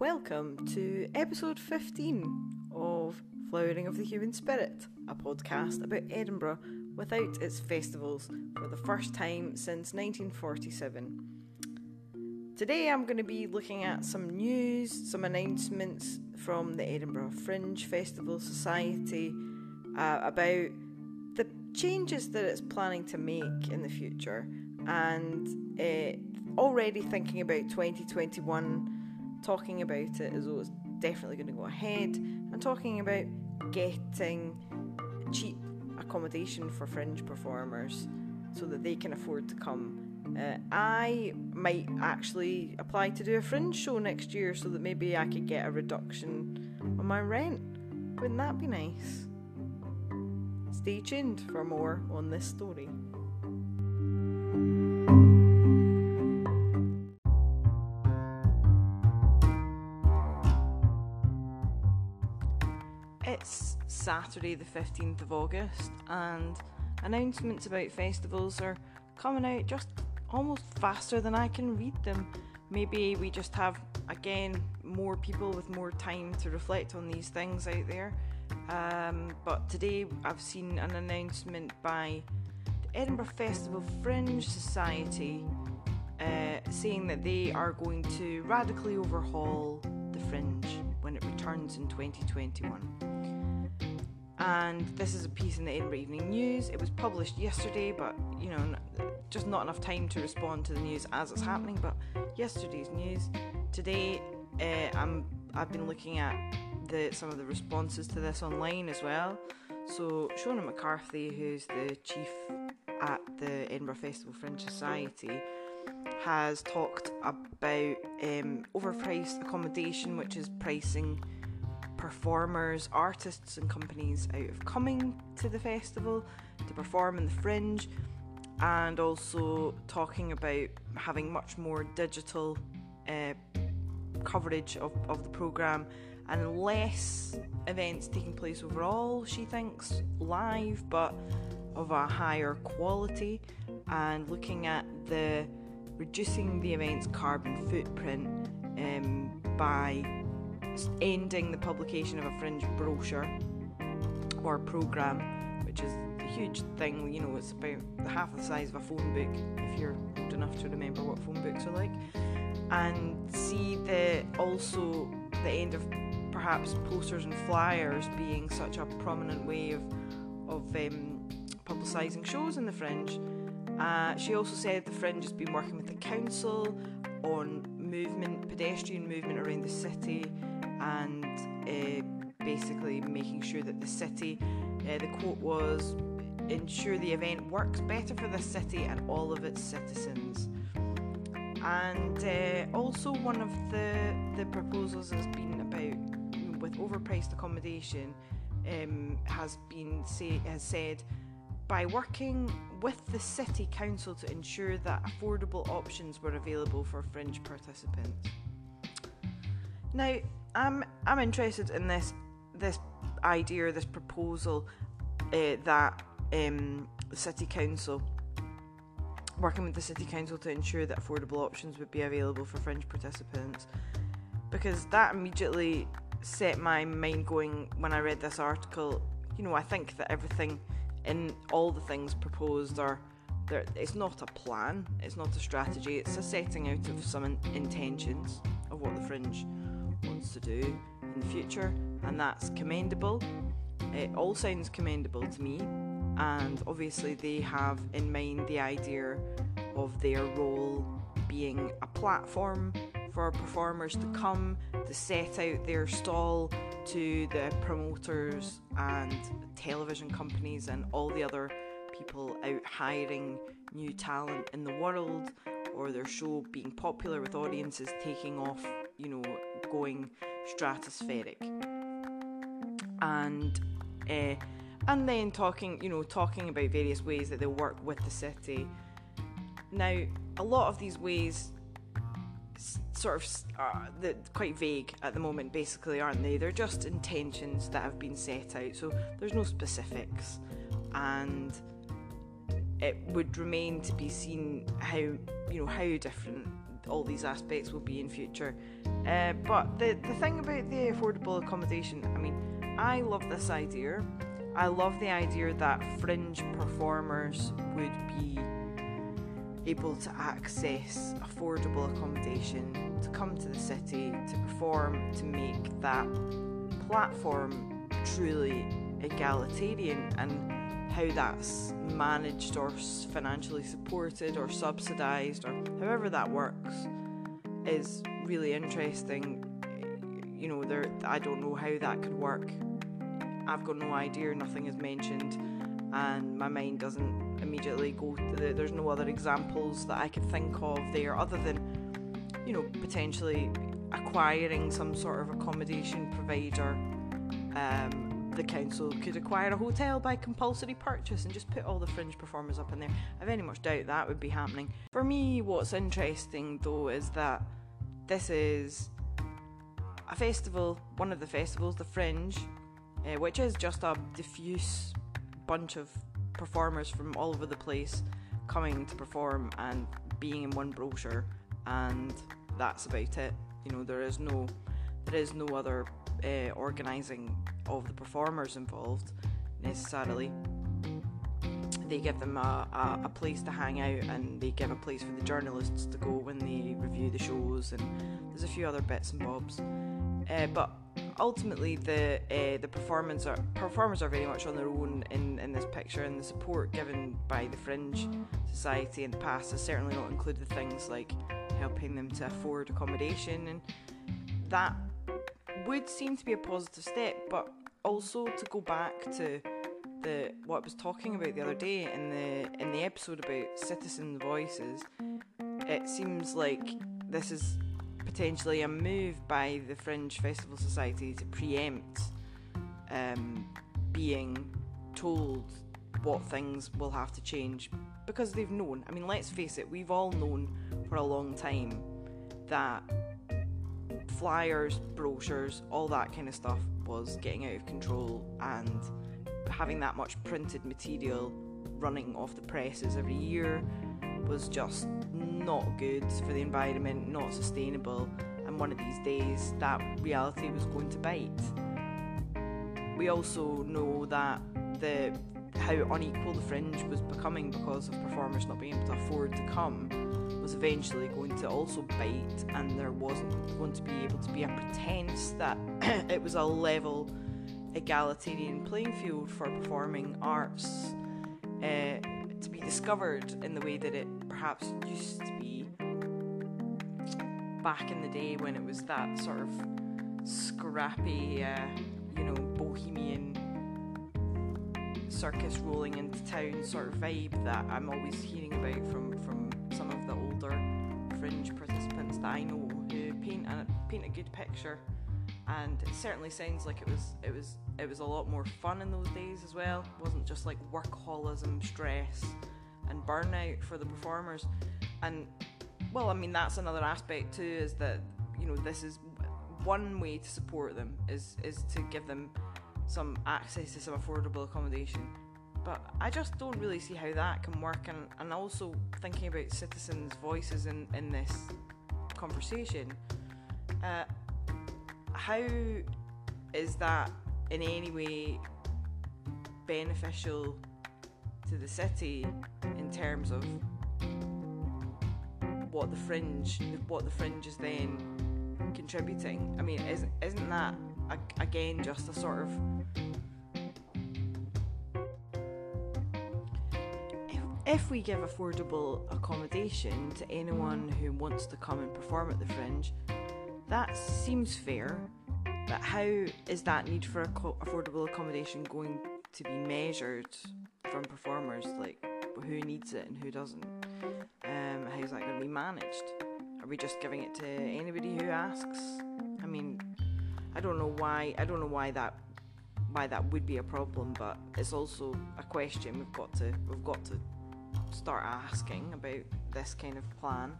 Welcome to episode 15 of Flowering of the Human Spirit, a podcast about Edinburgh without its festivals for the first time since 1947. Today I'm going to be looking at some news, some announcements from the Edinburgh Fringe Festival Society uh, about changes that it's planning to make in the future and uh, already thinking about 2021 talking about it as though it's definitely going to go ahead, and talking about getting cheap accommodation for fringe performers so that they can afford to come. Uh, I might actually apply to do a fringe show next year so that maybe I could get a reduction on my rent. Wouldn't that be nice? Stay tuned for more on this story. It's Saturday, the 15th of August, and announcements about festivals are coming out just almost faster than I can read them. Maybe we just have, again, more people with more time to reflect on these things out there. Um, but today I've seen an announcement by the Edinburgh Festival Fringe Society uh, saying that they are going to radically overhaul the Fringe when it returns in 2021 and this is a piece in the Edinburgh Evening News. It was published yesterday, but you know, just not enough time to respond to the news as it's happening. But yesterday's news, today, uh, I'm I've been looking at the some of the responses to this online as well. So Shona McCarthy, who's the chief at the Edinburgh Festival Fringe Society, has talked about um, overpriced accommodation, which is pricing performers, artists, and companies out of coming to the festival to perform in the fringe, and also talking about having much more digital uh, coverage of, of the programme and less events taking place overall, she thinks, live, but of a higher quality, and looking at the reducing the event's carbon footprint um, by ending the publication of a fringe brochure or program, which is a huge thing. You know, it's about half the size of a phone book if you're old enough to remember what phone books are like, and see the also the end of perhaps posters and flyers being such a prominent way of of um, publicising shows in the fringe. Uh, she also said the fringe has been working with the council on movement, pedestrian movement around the city, and uh, basically making sure that the city, uh, the quote was, ensure the event works better for the city and all of its citizens. And uh, also, one of the, the proposals has been overpriced accommodation, um, has been say, has said by working with the city council to ensure that affordable options were available for fringe participants. Now, I'm I'm interested in this this idea, this proposal uh, that um, the city council working with the city council to ensure that affordable options would be available for fringe participants because that immediately set my mind going when I read this article. You know, I think that everything in all the things proposed are there. It's not a plan. It's not a strategy. It's a setting out of some in- intentions of what the fringe wants to do in the future, and that's commendable. It all sounds commendable to me, and obviously, they have in mind the idea of their role being a platform for performers to come to set out their stall to the promoters and television companies and all the other people out hiring new talent in the world or their show being popular with audiences taking off, you know, going stratospheric. And uh, and then talking, you know, talking about various ways that they work with the city. Now, a lot of these ways sort of uh, quite vague at the moment, basically, aren't they? They're just intentions that have been set out, so there's no specifics. And it would remain to be seen how you know how different all these aspects will be in future. Uh, but the the thing about the affordable accommodation, I mean, I love this idea. I love the idea that fringe performers would be able to access affordable accommodation, to come to the city, to perform, to make that platform truly egalitarian and how that's managed or financially supported or subsidised or however that works is really interesting. You know, there I don't know how that could work. I've got no idea. Nothing is mentioned, and my mind doesn't immediately go. The, there's no other examples that I could think of there other than, you know, potentially acquiring some sort of accommodation provider. Um, the council could acquire a hotel by compulsory purchase and just put all the fringe performers up in there. I very much doubt that would be happening. For me, what's interesting though is that this is a festival, one of the festivals, the Fringe, uh, which is just a diffuse bunch of performers from all over the place coming to perform and being in one brochure, and that's about it. You know, there is no, there is no other uh, organising of the performers involved necessarily. They give them a, a, a, place to hang out and they give a place for the journalists to go when they review the shows, and there's a few other bits and bobs. Uh, but ultimately, the uh, the performers are performers are very much on their own in, in this picture, and the support given by the Fringe Society in the past has certainly not included things like helping them to afford accommodation, and that would seem to be a positive step, but also to go back to the what I was talking about the other day in the in the episode about citizen voices, it seems like this is potentially a move by the Fringe Festival Society to preempt um, being told what things will have to change because they've known. I mean, let's face it, we've all known for a long time that flyers, brochures, all that kind of stuff was getting out of control and having that much printed material running off the presses every year was just not good for the environment, not sustainable, and one of these days that reality was going to bite. We also know that the how unequal the fringe was becoming because of performers not being able to afford to come was eventually going to also bite, and there wasn't going to be able to be a pretense that it was a level, egalitarian playing field for performing arts uh, to be discovered in the way that it perhaps used to be back in the day when it was that sort of scrappy, uh, you know, bohemian circus rolling into town sort of vibe that I'm always hearing about from, from some of the older fringe participants that I know who paint a paint a good picture and it certainly sounds like it was it was it was a lot more fun in those days as well. It wasn't just like workaholism, stress and burnout for the performers. And well, I mean that's another aspect too is that you know this is one way to support them is is to give them some access to some affordable accommodation. But I just don't really see how that can work. And, and also thinking about citizens' voices in, in this conversation, uh, how is that in any way beneficial to the city in terms of what the fringe, what the fringe is then contributing? I mean, isn't isn't that again just a sort of if we give affordable accommodation to anyone who wants to come and perform at the fringe that seems fair but how is that need for affordable accommodation going to be measured from performers like who needs it and who doesn't um, how's that going to be managed are we just giving it to anybody who asks i mean I don't know why. I don't know why that why that would be a problem, but it's also a question we've got to we've got to start asking about this kind of plan.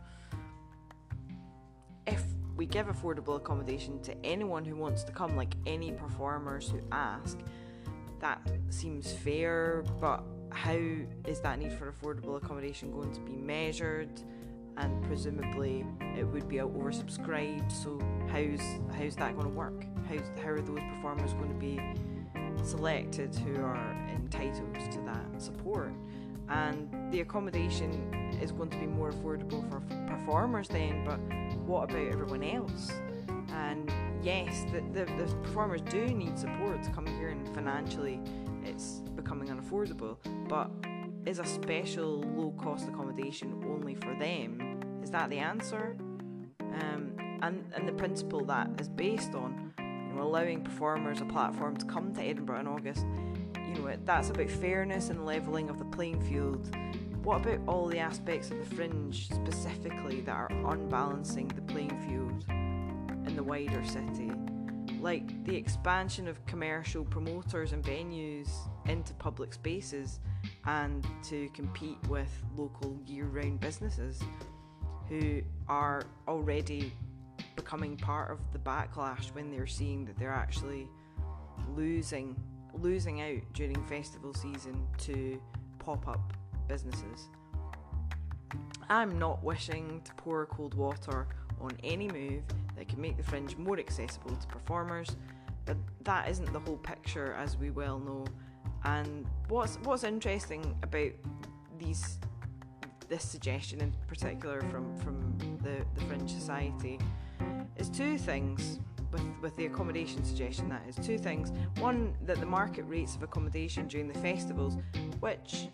If we give affordable accommodation to anyone who wants to come, like any performers who ask, that seems fair, but how is that need for affordable accommodation going to be measured? And presumably it would be oversubscribed. So how's how's that going to work? How's how are those performers going to be selected who are entitled to that support? And the accommodation is going to be more affordable for performers then, but what about everyone else? And yes, the, the, the performers do need support to come here, and financially it's becoming unaffordable. But is a special low cost accommodation only for them? Is that the answer? Um, and, and the principle that is based on you know, allowing performers a platform to come to Edinburgh in August, you know, that's about fairness and levelling of the playing field. What about all the aspects of the fringe specifically that are unbalancing the playing field in the wider city? Like the expansion of commercial promoters and venues into public spaces and to compete with local year round businesses who are already becoming part of the backlash when they're seeing that they're actually losing losing out during festival season to pop-up businesses. I'm not wishing to pour cold water on any move that could make the fringe more accessible to performers, but that isn't the whole picture as we well know. And what's what's interesting about these this suggestion in particular from, from the, the Fringe Society is two things with, with the accommodation suggestion that is two things. One, that the market rates of accommodation during the festivals, which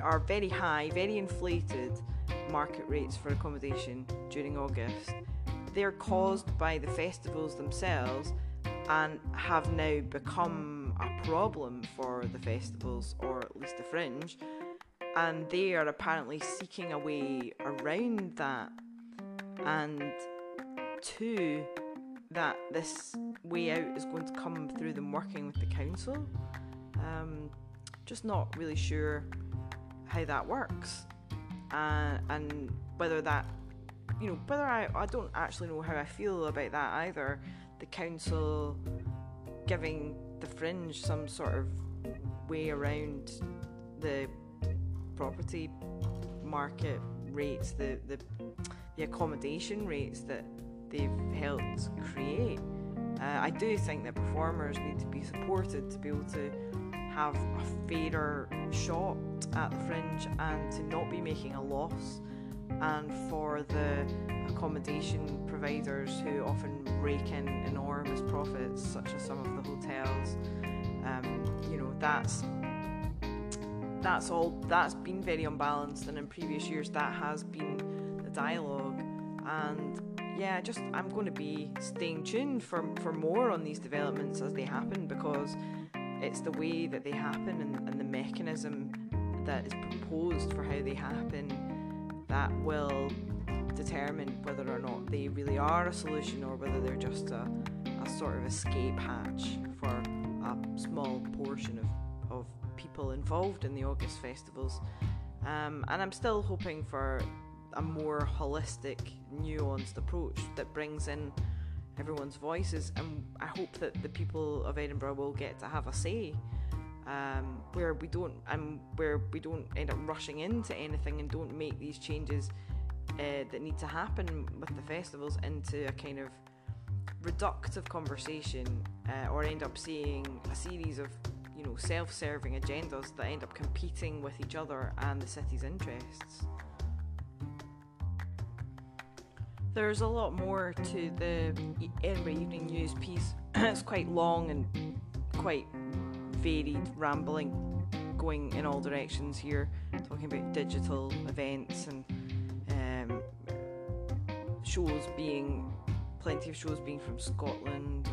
are very high, very inflated market rates for accommodation during August, they're caused by the festivals themselves and have now become a problem for the festivals or at least the fringe and they are apparently seeking a way around that. And two, that this way out is going to come through them working with the council. Um, just not really sure how that works, uh, and whether that, you know, whether I I don't actually know how I feel about that either. The council giving the fringe some sort of way around the property market rates, the, the, the accommodation rates that they've helped create. Uh, I do think that performers need to be supported to be able to have a fairer shot at the fringe and to not be making a loss, and for the accommodation providers who often rake in enormous profits, such as some of the hotels. Um, you know, that's that's all that's been very unbalanced and in previous years that has been the dialogue and yeah just i'm going to be staying tuned for, for more on these developments as they happen because it's the way that they happen and, and the mechanism that is proposed for how they happen that will determine whether or not they really are a solution or whether they're just a, a sort of escape hatch for a small portion of of people involved in the August festivals. Um, and I'm still hoping for a more holistic, nuanced approach that brings in everyone's voices. And I hope that the people of Edinburgh will get to have a say. Um, where we don't and um, where we don't end up rushing into anything and don't make these changes uh, that need to happen with the festivals into a kind of reductive conversation uh, or end up seeing a series of you know, self-serving agendas that end up competing with each other and the city's interests. There's a lot more to the Edinburgh Evening News piece. it's quite long and quite varied, rambling, going in all directions here, talking about digital events and um, shows being plenty of shows being from Scotland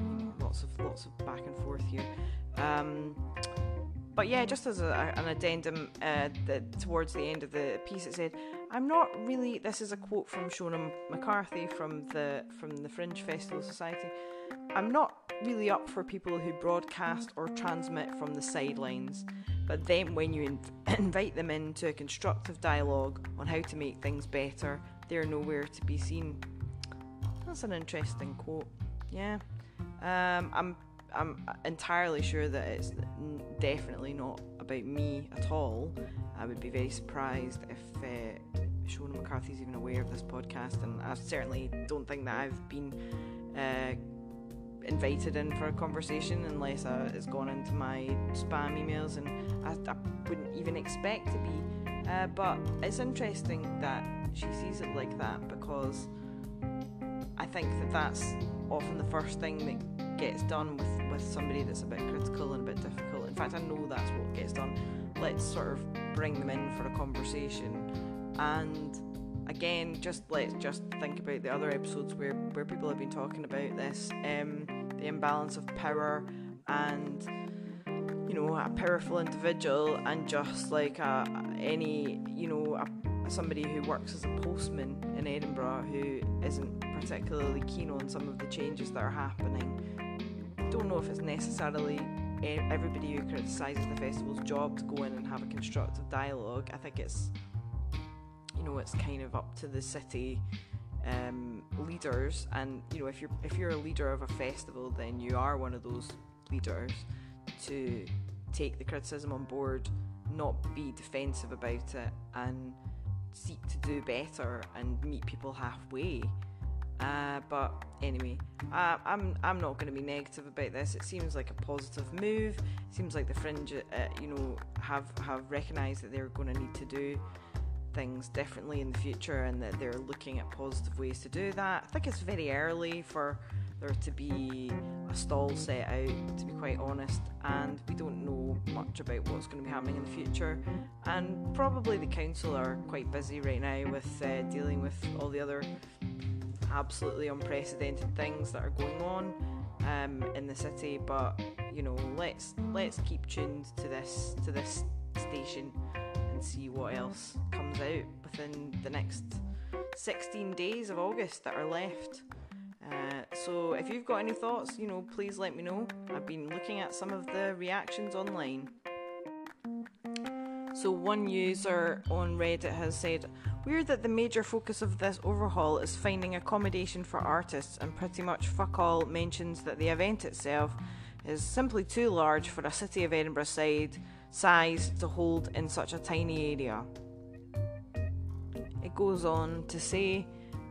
and lots of lots of back and forth here. Um, but yeah, just as a, an addendum uh, the, towards the end of the piece, it said, "I'm not really." This is a quote from Shona McCarthy from the from the Fringe Festival Society. I'm not really up for people who broadcast or transmit from the sidelines, but then when you invite them into a constructive dialogue on how to make things better, they're nowhere to be seen. That's an interesting quote. Yeah, um, I'm I'm entirely sure that it's definitely not about me at all. I would be very surprised if uh, Shona McCarthy's even aware of this podcast, and I certainly don't think that I've been uh, invited in for a conversation unless uh, it's gone into my spam emails, and I, I wouldn't even expect to be. Uh, but it's interesting that she sees it like that because I think that that's often the first thing that gets done with, with somebody that's a bit critical and a bit difficult. In fact, I know that's what gets done. Let's sort of bring them in for a conversation. And again, just let's just think about the other episodes where, where people have been talking about this um, the imbalance of power and you know a powerful individual and just like a, any you know a somebody who works as a postman in Edinburgh who isn't particularly keen on some of the changes that are happening. Don't know if it's necessarily everybody who criticises the festival's job to go in and have a constructive dialogue. I think it's, you know, it's kind of up to the city um, leaders, and you know, if you're if you're a leader of a festival, then you are one of those leaders to take the criticism on board, not be defensive about it, and seek to do better and meet people halfway. Uh, but anyway, uh, I'm I'm not going to be negative about this. It seems like a positive move. It seems like the fringe, uh, you know, have have recognised that they're going to need to do things differently in the future, and that they're looking at positive ways to do that. I think it's very early for there to be a stall set out, to be quite honest, and we don't know much about what's going to be happening in the future. And probably the council are quite busy right now with uh, dealing with all the other absolutely unprecedented things that are going on um, in the city. But you know, let's let's keep tuned to this to this station and see what else comes out within the next 16 days of August that are left. Uh, so if you've got any thoughts, you know, please let me know. I've been looking at some of the reactions online. So one user on Reddit has said, Weird that the major focus of this overhaul is finding accommodation for artists, and pretty much fuck all mentions that the event itself is simply too large for a city of Edinburgh side size to hold in such a tiny area. It goes on to say,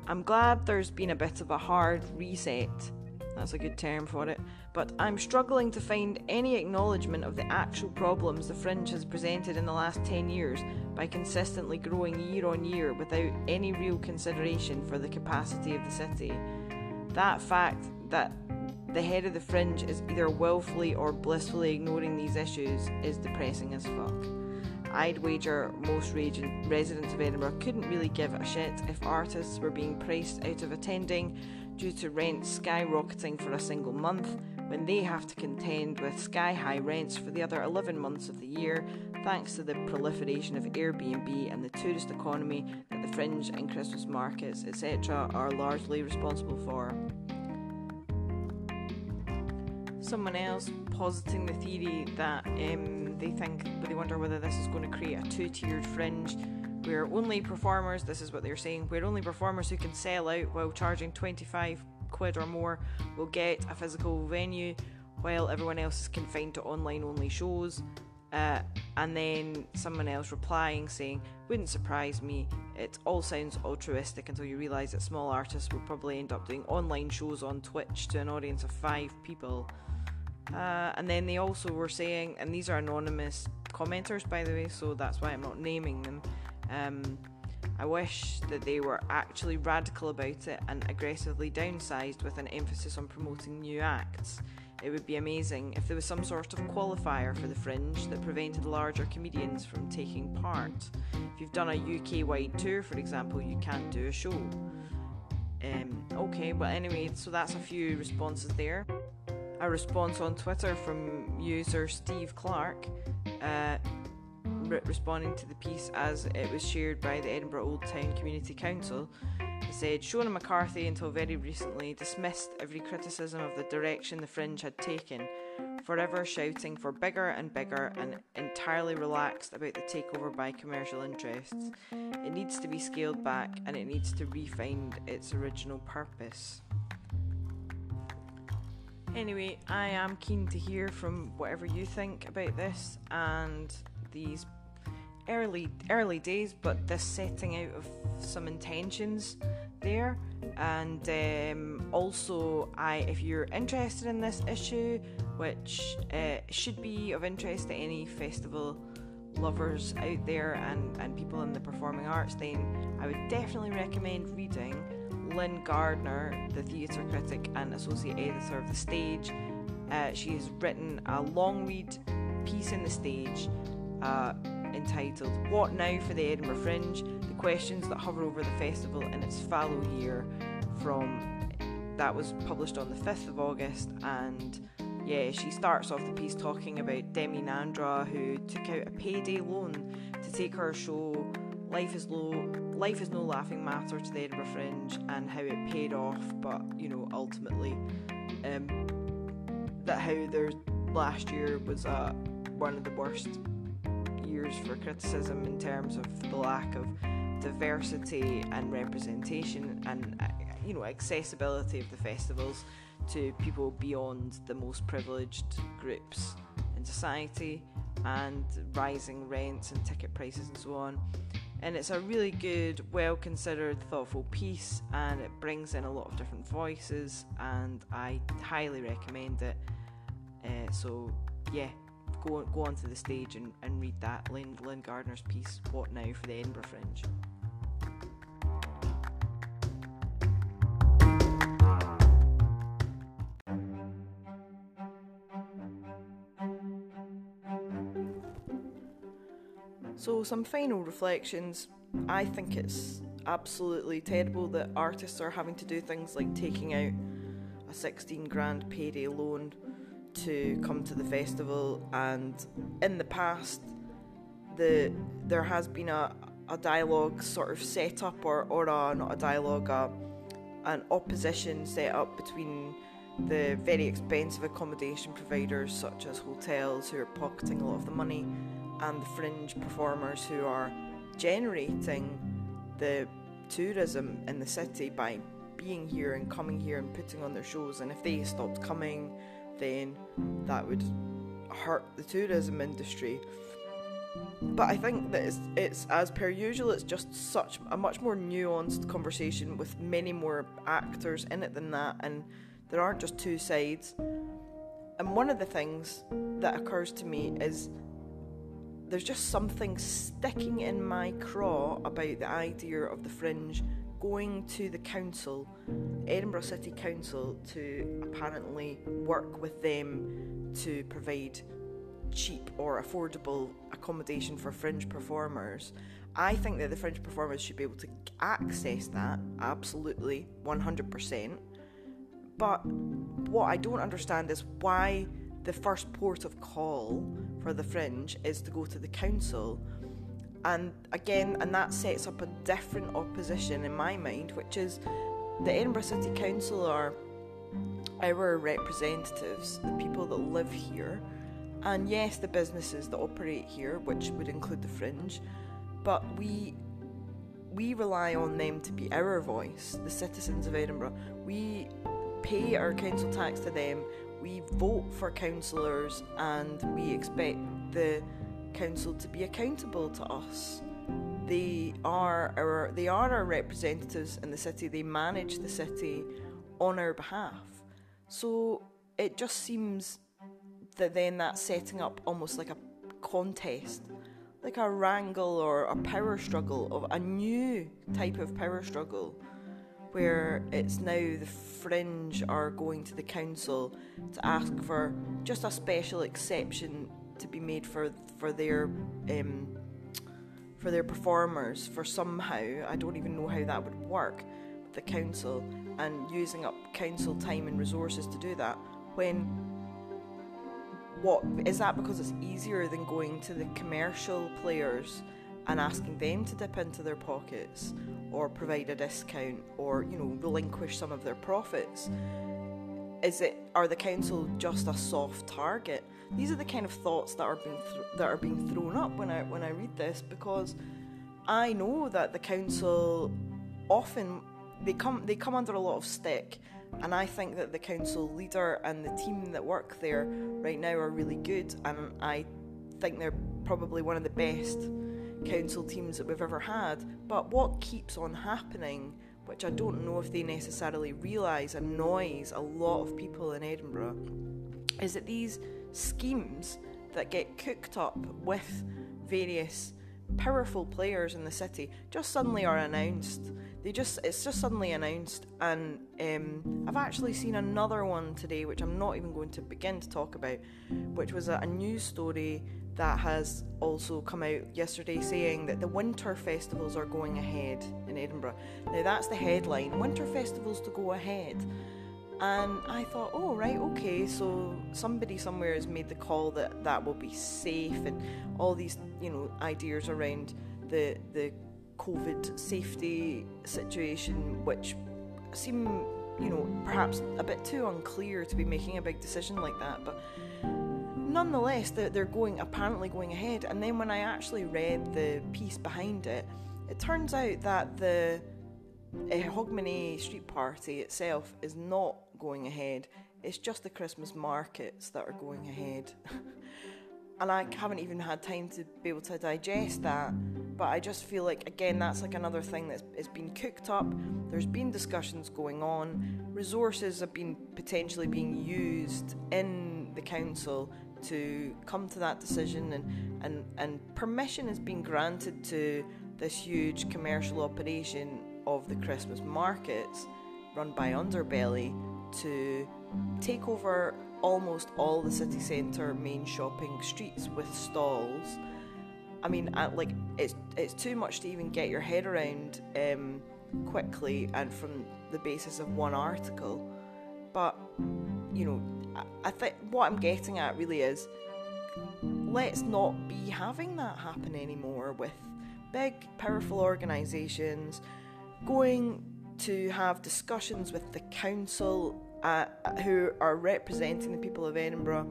I'm glad there's been a bit of a hard reset. That's a good term for it. But I'm struggling to find any acknowledgement of the actual problems the Fringe has presented in the last 10 years by consistently growing year on year without any real consideration for the capacity of the city. That fact that the head of the Fringe is either willfully or blissfully ignoring these issues is depressing as fuck. I'd wager most residents of Edinburgh couldn't really give a shit if artists were being priced out of attending due to rents skyrocketing for a single month when they have to contend with sky high rents for the other 11 months of the year thanks to the proliferation of Airbnb and the tourist economy that the fringe and Christmas markets, etc., are largely responsible for. Someone else positing the theory that um, they think, but they wonder whether this is going to create a two tiered fringe where only performers, this is what they're saying, where only performers who can sell out while charging 25 quid or more will get a physical venue, while everyone else is confined to online only shows. Uh, and then someone else replying saying, Wouldn't surprise me, it all sounds altruistic until you realise that small artists will probably end up doing online shows on Twitch to an audience of five people. Uh, and then they also were saying, and these are anonymous commenters by the way, so that's why I'm not naming them. Um, I wish that they were actually radical about it and aggressively downsized with an emphasis on promoting new acts. It would be amazing if there was some sort of qualifier for the fringe that prevented larger comedians from taking part. If you've done a UK wide tour, for example, you can't do a show. Um, okay, well, anyway, so that's a few responses there a response on Twitter from user Steve Clark, uh, re- responding to the piece as it was shared by the Edinburgh Old Town Community Council. Said Shona McCarthy, until very recently, dismissed every criticism of the direction the Fringe had taken, forever shouting for bigger and bigger and entirely relaxed about the takeover by commercial interests. It needs to be scaled back and it needs to refine its original purpose Anyway, I am keen to hear from whatever you think about this and these early early days, but this setting out of some intentions there. And um, also, I if you're interested in this issue, which uh, should be of interest to any festival lovers out there and, and people in the performing arts, then I would definitely recommend reading Lyn Gardner, the theatre critic and associate editor of The Stage. Uh, she has written a long read piece in The Stage uh, entitled What Now for the Edinburgh Fringe? The Questions That Hover Over the Festival in its Fallow Year from that was published on the 5th of August and yeah, she starts off the piece talking about Demi Nandhra, who took out a payday loan to take her show Life is Low, Life is No Laughing Matter to the Edinburgh Fringe, and how it paid off, but you know, ultimately, um, that how their last year was uh, one of the worst for criticism in terms of the lack of diversity and representation and uh, you know accessibility of the festivals to people beyond the most privileged groups in society and rising rents and ticket prices and so on. And it's a really good, well considered, thoughtful piece, and it brings in a lot of different voices, and I highly recommend it. Uh, so, yeah, go go onto the stage and, and read that Lyn, Lyn Gardner's piece, What Now for the Edinburgh Fringe. So, some final reflections. I think it's absolutely terrible that artists are having to do things like taking out a 16 grand payday loan to come to the festival, and in the past, the there has been a, a dialogue sort of set up, or, or a, not a dialogue, a, an opposition set up between the very expensive accommodation providers such as hotels who are pocketing a lot of the money and the fringe performers who are generating the tourism in the city by being here and coming here and putting on their shows. And if they stopped coming, then that would hurt the tourism industry. But I think that it's, it's as per usual, it's just such a much more nuanced conversation with many more actors in it than that, and there aren't just two sides. And one of the things that occurs to me is there's just something sticking in my craw about the idea of the fringe going to the council, Edinburgh City Council, to apparently work with them to provide cheap or affordable accommodation for fringe performers. I think that the fringe performers should be able to access that, absolutely, 100%. But what I don't understand is why the first port of call for the fringe is to go to the council. And again, and that sets up a different opposition in my mind, which is the Edinburgh City Council are our representatives, the people that live here, and yes, the businesses that operate here, which would include the fringe, but we we rely on them to be our voice, the citizens of Edinburgh. We pay our council tax to them we vote for councillors and we expect the council to be accountable to us. They are our they are our representatives in the city. They manage the city on our behalf. So it just seems that then that's setting up almost like a contest, like a wrangle or a power struggle of a new type of power struggle where it's now the fringe are going to the council to ask for just a special exception to be made for for their um, for their performers for somehow I don't even know how that would work with the council and using up council time and resources to do that when what is that because it's easier than going to the commercial players and asking them to dip into their pockets or provide a discount or you know relinquish some of their profits? Is it are the council just a soft target these are the kind of thoughts that are being th- that are being thrown up when I when I read this because I know that the council often they come they come under a lot of stick and I think that the council leader and the team that work there right now are really good, and I think they're probably one of the best council teams that we've ever had. But what keeps on happening, which I don't know if they necessarily realise annoys a lot of people in Edinburgh, is that these schemes that get cooked up with various powerful players in the city just suddenly are announced. They just it's just suddenly announced, and um, I've actually seen another one today, which I'm not even going to begin to talk about, which was a, a news story that has also come out yesterday saying that the winter festivals are going ahead in Edinburgh. Now that's the headline: winter festivals to go ahead. And I thought, oh, right, okay, so somebody somewhere has made the call that that will be safe and all these, you know, ideas around the, the COVID safety situation, which seem, you know, perhaps a bit too unclear to be making a big decision like that. But nonetheless, they're, going, apparently going ahead. And then when I actually read the piece behind it, it turns out that the Hogmanay Street Party itself is not going ahead. It's just the Christmas markets that are going ahead. and I haven't even had time to be able to digest that. But I just feel like, again, that's like another thing that's been cooked up. There's been discussions going on. Resources have been potentially being used in the council to come to that decision, and, and, and permission has been granted to this huge commercial operation of the Christmas markets run by Underbelly to take over almost all the city centre main shopping streets with stalls. I mean, like it's it's too much to even get your head around um, quickly and from the basis of one article. But you know, I, I think what I'm getting at really is let's not be having that happen anymore with big, powerful organisations going to have discussions with the council who are representing the people of Edinburgh,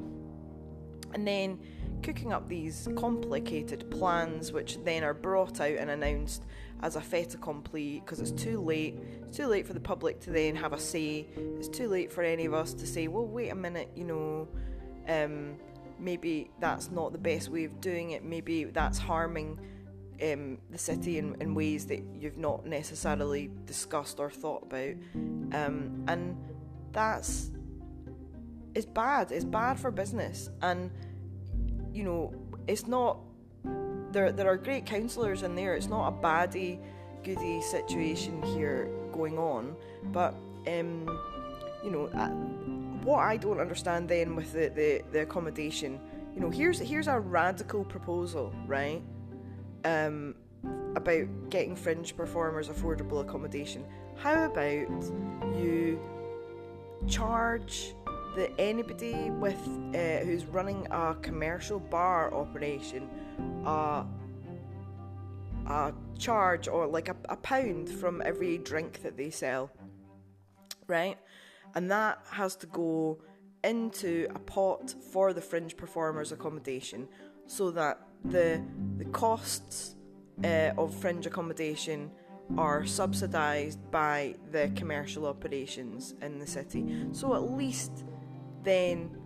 and then cooking up these complicated plans, which then are brought out and announced as a fait accompli because it's too late. It's too late for the public to then have a say. It's too late for any of us to say, well, wait a minute, you know, um, maybe that's not the best way of doing it. Maybe that's harming um, the city in, in ways that you've not necessarily discussed or thought about. Um, and that's it's bad. It's bad for business. And you know, it's not there there are great councillors in there. It's not a baddie goody situation here going on. But um, you know, what I don't understand then with the, the, the accommodation, you know, here's here's a radical proposal, right? um, about getting fringe performers affordable accommodation. How about you charge the anybody with uh, who's running a commercial bar operation a a charge or like a, a pound from every drink that they sell, right? And that has to go into a pot for the fringe performers accommodation so that the the costs uh, of fringe accommodation are subsidised by the commercial operations in the city. So at least then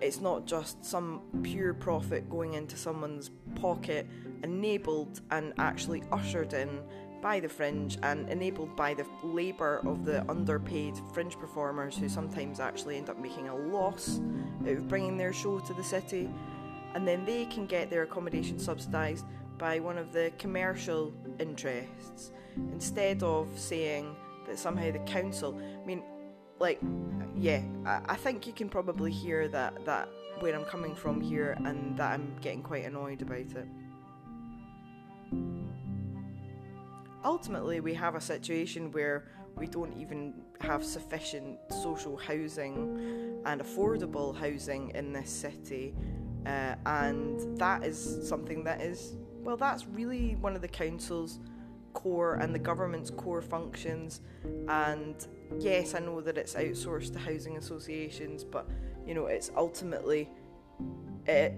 it's not just some pure profit going into someone's pocket, enabled and actually ushered in by the fringe and enabled by the labour of the underpaid fringe performers who sometimes actually end up making a loss out of bringing their show to the city and then they can get their accommodation subsidised by one of the commercial interests instead of saying that somehow the council. I mean, like, yeah, I, I think you can probably hear that that where I'm coming from here, and that I'm getting quite annoyed about it. Ultimately, we have a situation where we don't even have sufficient social housing and affordable housing in this city uh, and that is something that is, well, that's really one of the council's core and the government's core functions. And yes, I know that it's outsourced to housing associations, but you know, it's ultimately uh,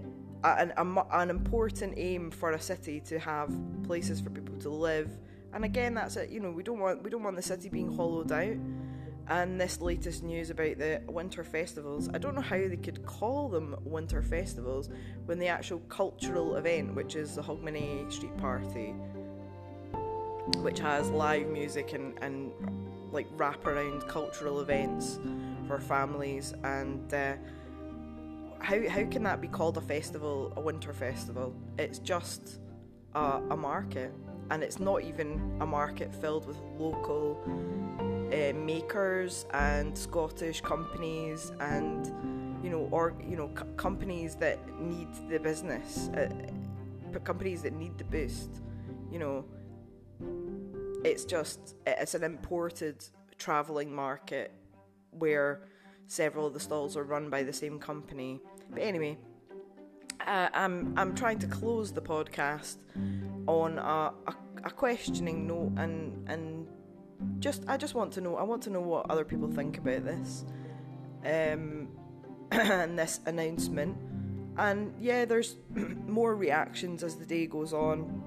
an, an important aim for a city to have places for people to live. And again, that's it. You know, we don't want we don't want the city being hollowed out. And this latest news about the winter festivals. I don't know how they could call them winter festivals when the actual cultural event, which is the Hogmanay Street Party, which has live music and, and like wraparound cultural events for families and uh, how, how can that be called a festival a winter festival it's just a, a market and it's not even a market filled with local uh, makers and Scottish companies and you know or you know companies that need the business uh, companies that need the boost you know. It's just it's an imported traveling market where several of the stalls are run by the same company. But anyway uh, I'm I'm trying to close the podcast on a, a, a questioning note and and just I just want to know I want to know what other people think about this um, and this announcement. And yeah there's more reactions as the day goes on.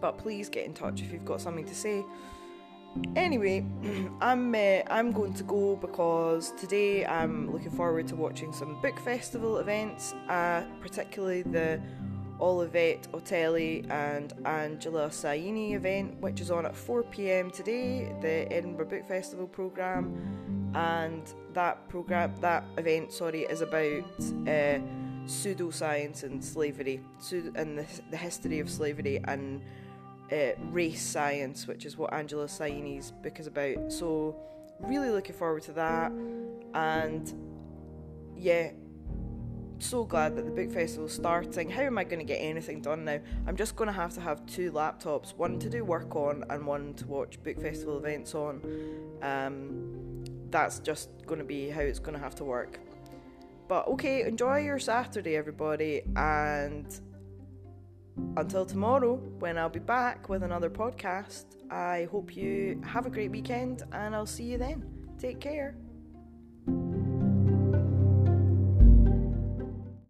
But please get in touch if you've got something to say. Anyway I'm uh, I'm going to go because today I'm looking forward to watching some book festival events uh, particularly the Olivette Otele and Angela Saini event, which is on at 4 pm today, the Edinburgh Book Festival programme. And that program, that event, sorry, is about uh, pseudoscience and slavery, and the, the history of slavery and uh, race science, which is what Angela Saini's book is about. So, really looking forward to that. And yeah, so glad that the book festival is starting. How am I going to get anything done now? I'm just going to have to have two laptops, one to do work on and one to watch book festival events on. Um, that's just going to be how it's going to have to work. But okay, enjoy your Saturday, everybody, and until tomorrow when I'll be back with another podcast, I hope you have a great weekend and I'll see you then. Take care.